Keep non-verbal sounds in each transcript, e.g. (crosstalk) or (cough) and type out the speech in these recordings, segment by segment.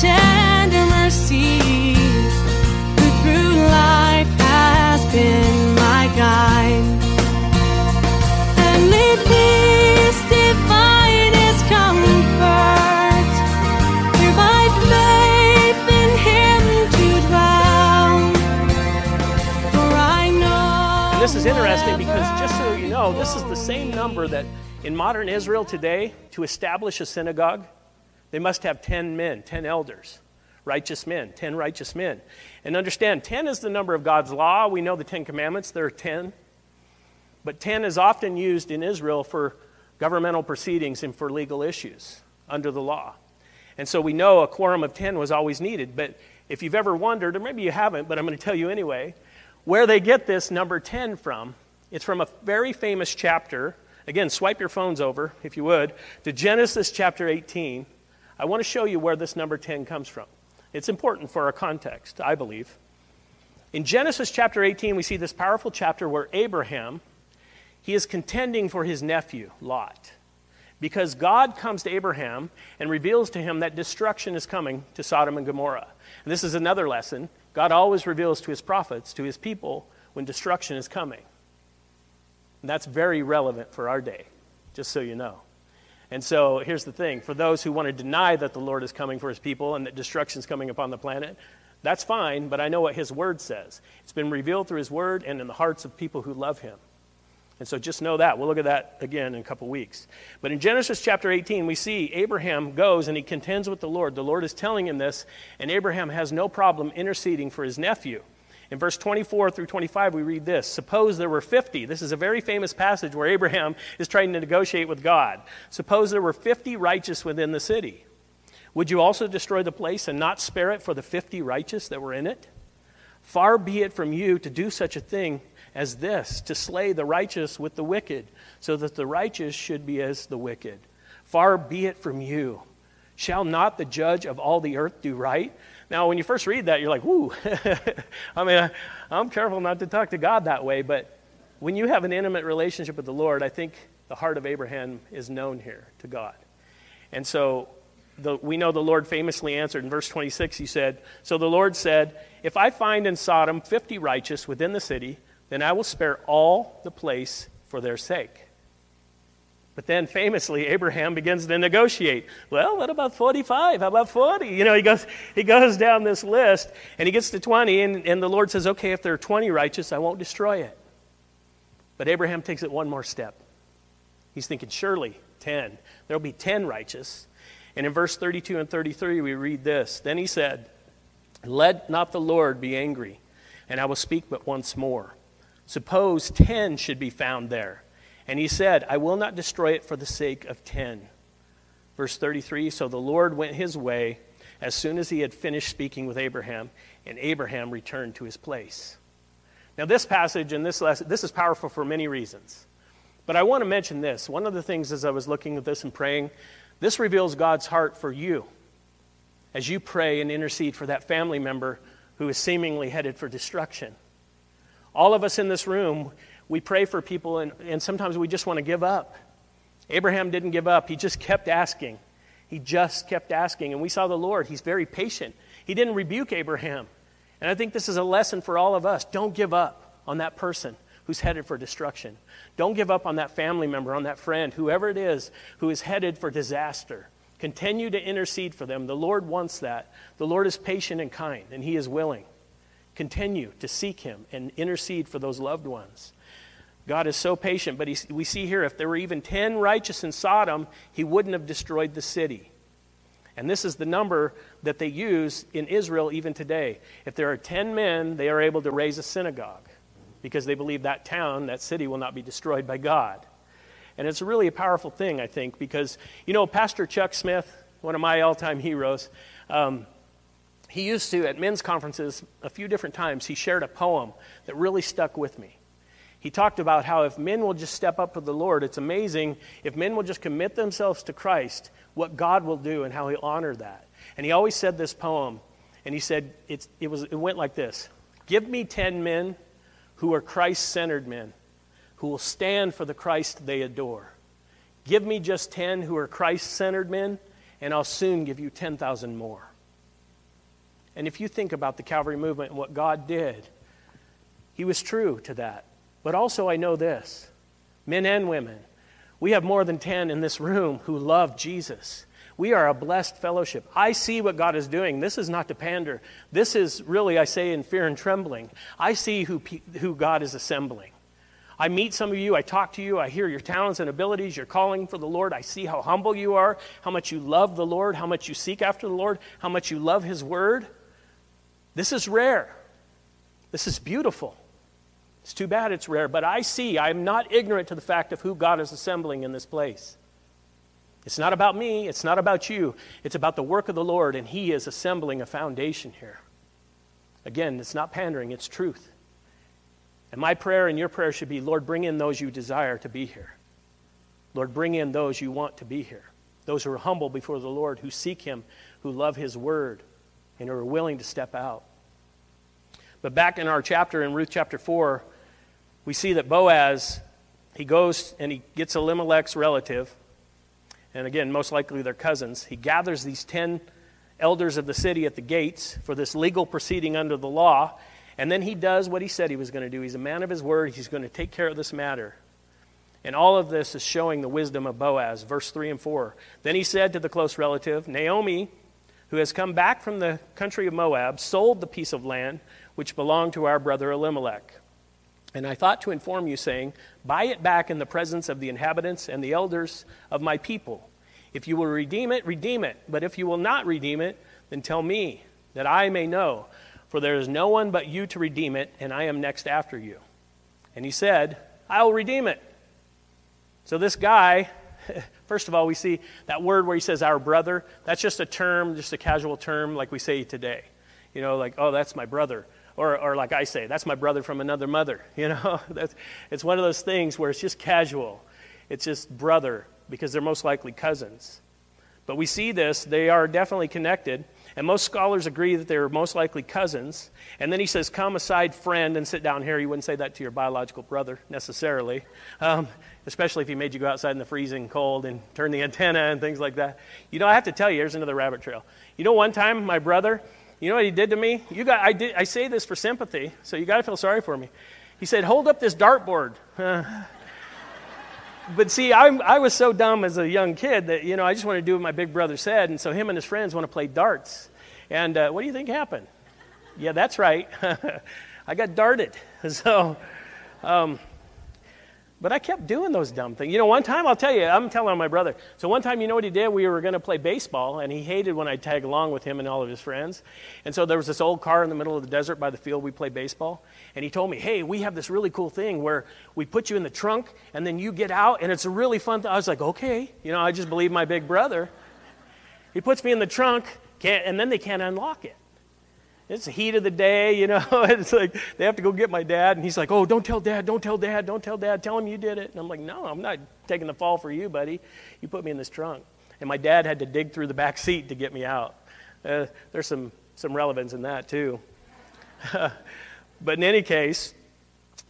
tender mercy? Who through life has been my guide? And lead peace divine his comfort. Through my faith in him to dwell. For I know. And this is interesting because, just so you know, this is the same number that in modern Israel today, to establish a synagogue, they must have 10 men, 10 elders, righteous men, 10 righteous men. And understand, 10 is the number of God's law. We know the 10 commandments, there are 10. But 10 is often used in Israel for governmental proceedings and for legal issues under the law. And so we know a quorum of 10 was always needed. But if you've ever wondered, or maybe you haven't, but I'm going to tell you anyway, where they get this number 10 from, it's from a very famous chapter. Again, swipe your phones over, if you would, to Genesis chapter 18. I want to show you where this number 10 comes from. It's important for our context, I believe. In Genesis chapter 18, we see this powerful chapter where Abraham, he is contending for his nephew, Lot. Because God comes to Abraham and reveals to him that destruction is coming to Sodom and Gomorrah. And this is another lesson. God always reveals to his prophets, to his people, when destruction is coming. And that's very relevant for our day, just so you know. And so here's the thing for those who want to deny that the Lord is coming for his people and that destruction is coming upon the planet, that's fine, but I know what his word says. It's been revealed through his word and in the hearts of people who love him. And so just know that. We'll look at that again in a couple weeks. But in Genesis chapter 18, we see Abraham goes and he contends with the Lord. The Lord is telling him this, and Abraham has no problem interceding for his nephew. In verse 24 through 25, we read this Suppose there were 50. This is a very famous passage where Abraham is trying to negotiate with God. Suppose there were 50 righteous within the city. Would you also destroy the place and not spare it for the 50 righteous that were in it? Far be it from you to do such a thing as this, to slay the righteous with the wicked, so that the righteous should be as the wicked. Far be it from you. Shall not the judge of all the earth do right? Now, when you first read that, you're like, whoo. (laughs) I mean, I, I'm careful not to talk to God that way, but when you have an intimate relationship with the Lord, I think the heart of Abraham is known here to God. And so the, we know the Lord famously answered in verse 26, he said, So the Lord said, If I find in Sodom 50 righteous within the city, then I will spare all the place for their sake. But then famously, Abraham begins to negotiate. Well, what about 45? How about 40? You know, he goes, he goes down this list and he gets to 20, and, and the Lord says, Okay, if there are 20 righteous, I won't destroy it. But Abraham takes it one more step. He's thinking, Surely 10. There'll be 10 righteous. And in verse 32 and 33, we read this Then he said, Let not the Lord be angry, and I will speak but once more. Suppose 10 should be found there. And he said, I will not destroy it for the sake of 10. Verse 33 So the Lord went his way as soon as he had finished speaking with Abraham, and Abraham returned to his place. Now, this passage and this lesson, this is powerful for many reasons. But I want to mention this. One of the things as I was looking at this and praying, this reveals God's heart for you as you pray and intercede for that family member who is seemingly headed for destruction. All of us in this room, we pray for people, and, and sometimes we just want to give up. Abraham didn't give up, he just kept asking. He just kept asking. And we saw the Lord, he's very patient. He didn't rebuke Abraham. And I think this is a lesson for all of us. Don't give up on that person who's headed for destruction. Don't give up on that family member, on that friend, whoever it is who is headed for disaster. Continue to intercede for them. The Lord wants that. The Lord is patient and kind, and He is willing. Continue to seek Him and intercede for those loved ones. God is so patient, but we see here if there were even 10 righteous in Sodom, He wouldn't have destroyed the city. And this is the number that they use in Israel even today. If there are 10 men, they are able to raise a synagogue because they believe that town, that city, will not be destroyed by God. And it's really a powerful thing, I think, because, you know, Pastor Chuck Smith, one of my all time heroes, um, he used to, at men's conferences, a few different times, he shared a poem that really stuck with me. He talked about how if men will just step up for the Lord, it's amazing. If men will just commit themselves to Christ, what God will do and how He'll honor that. And he always said this poem, and he said it, was, it went like this Give me 10 men who are Christ centered men, who will stand for the Christ they adore. Give me just 10 who are Christ centered men, and I'll soon give you 10,000 more. And if you think about the Calvary movement and what God did, He was true to that. But also, I know this men and women, we have more than 10 in this room who love Jesus. We are a blessed fellowship. I see what God is doing. This is not to pander. This is really, I say, in fear and trembling. I see who, who God is assembling. I meet some of you, I talk to you, I hear your talents and abilities, your calling for the Lord. I see how humble you are, how much you love the Lord, how much you seek after the Lord, how much you love His Word. This is rare. This is beautiful. It's too bad it's rare, but I see, I'm not ignorant to the fact of who God is assembling in this place. It's not about me, it's not about you, it's about the work of the Lord, and He is assembling a foundation here. Again, it's not pandering, it's truth. And my prayer and your prayer should be Lord, bring in those you desire to be here. Lord, bring in those you want to be here. Those who are humble before the Lord, who seek Him, who love His word, and who are willing to step out. But back in our chapter, in Ruth chapter 4, we see that Boaz, he goes and he gets Elimelech's relative, and again, most likely they're cousins. He gathers these 10 elders of the city at the gates for this legal proceeding under the law, and then he does what he said he was going to do. He's a man of his word, he's going to take care of this matter. And all of this is showing the wisdom of Boaz. Verse 3 and 4. Then he said to the close relative, Naomi, who has come back from the country of Moab, sold the piece of land which belonged to our brother Elimelech. And I thought to inform you, saying, Buy it back in the presence of the inhabitants and the elders of my people. If you will redeem it, redeem it. But if you will not redeem it, then tell me, that I may know. For there is no one but you to redeem it, and I am next after you. And he said, I will redeem it. So this guy, (laughs) first of all, we see that word where he says our brother. That's just a term, just a casual term like we say today. You know, like, oh, that's my brother. Or, or like I say, that's my brother from another mother. (laughs) You know, that's, it's one of those things where it's just casual. It's just brother because they're most likely cousins. But we see this, they are definitely connected. And most scholars agree that they're most likely cousins. And then he says, Come aside, friend, and sit down here. You wouldn't say that to your biological brother necessarily, um, especially if he made you go outside in the freezing cold and turn the antenna and things like that. You know, I have to tell you, here's another rabbit trail. You know, one time my brother, you know what he did to me? You got, I, did, I say this for sympathy, so you got to feel sorry for me. He said, Hold up this dartboard. (laughs) But see, I, I was so dumb as a young kid that, you know, I just wanted to do what my big brother said. And so him and his friends want to play darts. And uh, what do you think happened? Yeah, that's right. (laughs) I got darted. (laughs) So, um, but I kept doing those dumb things. You know, one time, I'll tell you, I'm telling my brother. So one time, you know what he did? We were going to play baseball, and he hated when I tag along with him and all of his friends. And so there was this old car in the middle of the desert by the field we play baseball. And he told me, hey, we have this really cool thing where we put you in the trunk, and then you get out, and it's a really fun thing. I was like, okay. You know, I just believe my big brother. He puts me in the trunk, and then they can't unlock it. It's the heat of the day, you know. (laughs) it's like they have to go get my dad, and he's like, "Oh, don't tell dad, don't tell dad, don't tell dad. Tell him you did it." And I'm like, "No, I'm not taking the fall for you, buddy. You put me in this trunk." And my dad had to dig through the back seat to get me out. Uh, there's some some relevance in that too. (laughs) but in any case,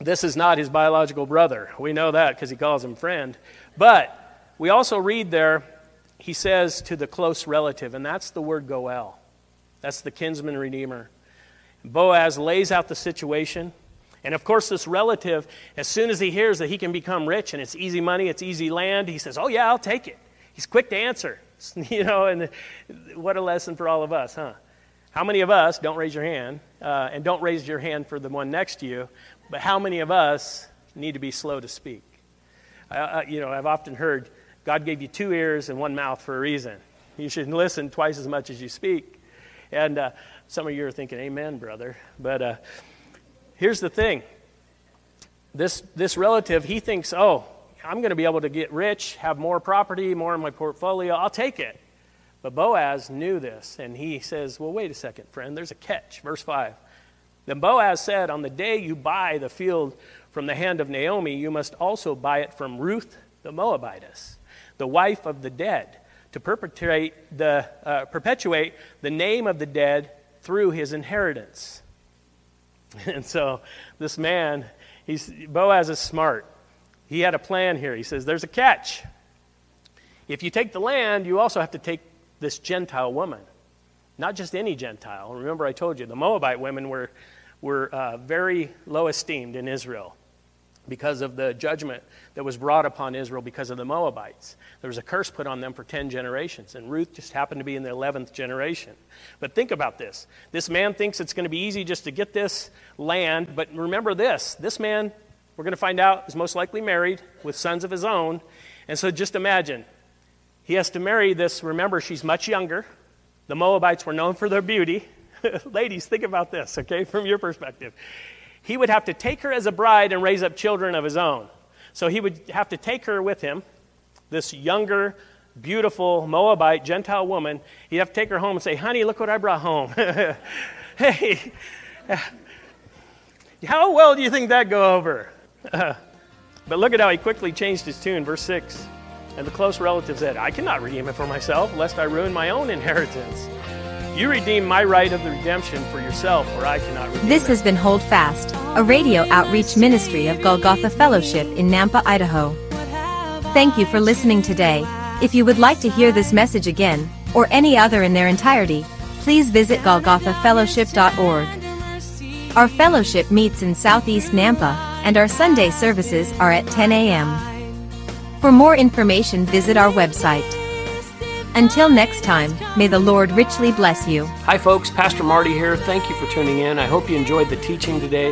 this is not his biological brother. We know that because he calls him friend. But we also read there, he says to the close relative, and that's the word goel. That's the kinsman redeemer. Boaz lays out the situation. And of course, this relative, as soon as he hears that he can become rich and it's easy money, it's easy land, he says, Oh, yeah, I'll take it. He's quick to answer. (laughs) You know, and what a lesson for all of us, huh? How many of us, don't raise your hand, uh, and don't raise your hand for the one next to you, but how many of us need to be slow to speak? Uh, you know, I've often heard God gave you two ears and one mouth for a reason. You should listen twice as much as you speak. And uh, some of you are thinking, Amen, brother. But uh, here's the thing this, this relative, he thinks, Oh, I'm going to be able to get rich, have more property, more in my portfolio. I'll take it. But Boaz knew this, and he says, Well, wait a second, friend, there's a catch. Verse 5. Then Boaz said, On the day you buy the field from the hand of Naomi, you must also buy it from Ruth the Moabitess, the wife of the dead, to perpetuate the, uh, perpetuate the name of the dead through his inheritance. (laughs) And so this man, he's, Boaz is smart. He had a plan here. He says, There's a catch. If you take the land, you also have to take this Gentile woman. Not just any Gentile. Remember, I told you the Moabite women were, were uh, very low esteemed in Israel because of the judgment that was brought upon Israel because of the Moabites. There was a curse put on them for 10 generations, and Ruth just happened to be in the 11th generation. But think about this. This man thinks it's going to be easy just to get this land, but remember this this man, we're going to find out, is most likely married with sons of his own. And so just imagine he has to marry this. Remember, she's much younger. The Moabites were known for their beauty. (laughs) Ladies, think about this, okay, from your perspective. He would have to take her as a bride and raise up children of his own. So he would have to take her with him, this younger, beautiful Moabite Gentile woman. He'd have to take her home and say, Honey, look what I brought home. (laughs) hey, how well do you think that go over? (laughs) but look at how he quickly changed his tune. Verse 6. And the close relative said, I cannot redeem it for myself, lest I ruin my own inheritance. You redeem my right of the redemption for yourself, for I cannot redeem This it. has been Hold Fast, a radio outreach ministry of Golgotha Fellowship in Nampa, Idaho. Thank you for listening today. If you would like to hear this message again, or any other in their entirety, please visit golgothafellowship.org. Our fellowship meets in Southeast Nampa, and our Sunday services are at 10 a.m. For more information, visit our website. Until next time, may the Lord richly bless you. Hi, folks. Pastor Marty here. Thank you for tuning in. I hope you enjoyed the teaching today.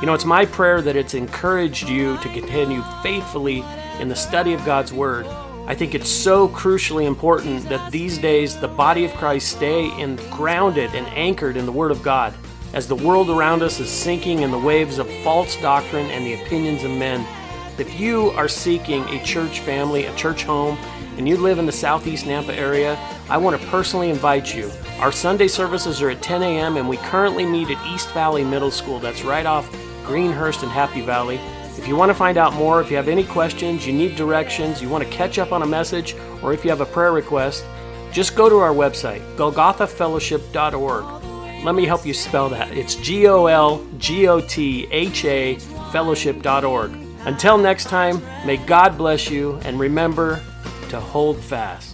You know, it's my prayer that it's encouraged you to continue faithfully in the study of God's Word. I think it's so crucially important that these days the body of Christ stay in, grounded and anchored in the Word of God as the world around us is sinking in the waves of false doctrine and the opinions of men. If you are seeking a church family, a church home, and you live in the southeast Nampa area, I want to personally invite you. Our Sunday services are at 10 a.m., and we currently meet at East Valley Middle School. That's right off Greenhurst and Happy Valley. If you want to find out more, if you have any questions, you need directions, you want to catch up on a message, or if you have a prayer request, just go to our website, golgothafellowship.org. Let me help you spell that. It's G O L G O T H A fellowship.org. Until next time, may God bless you and remember to hold fast.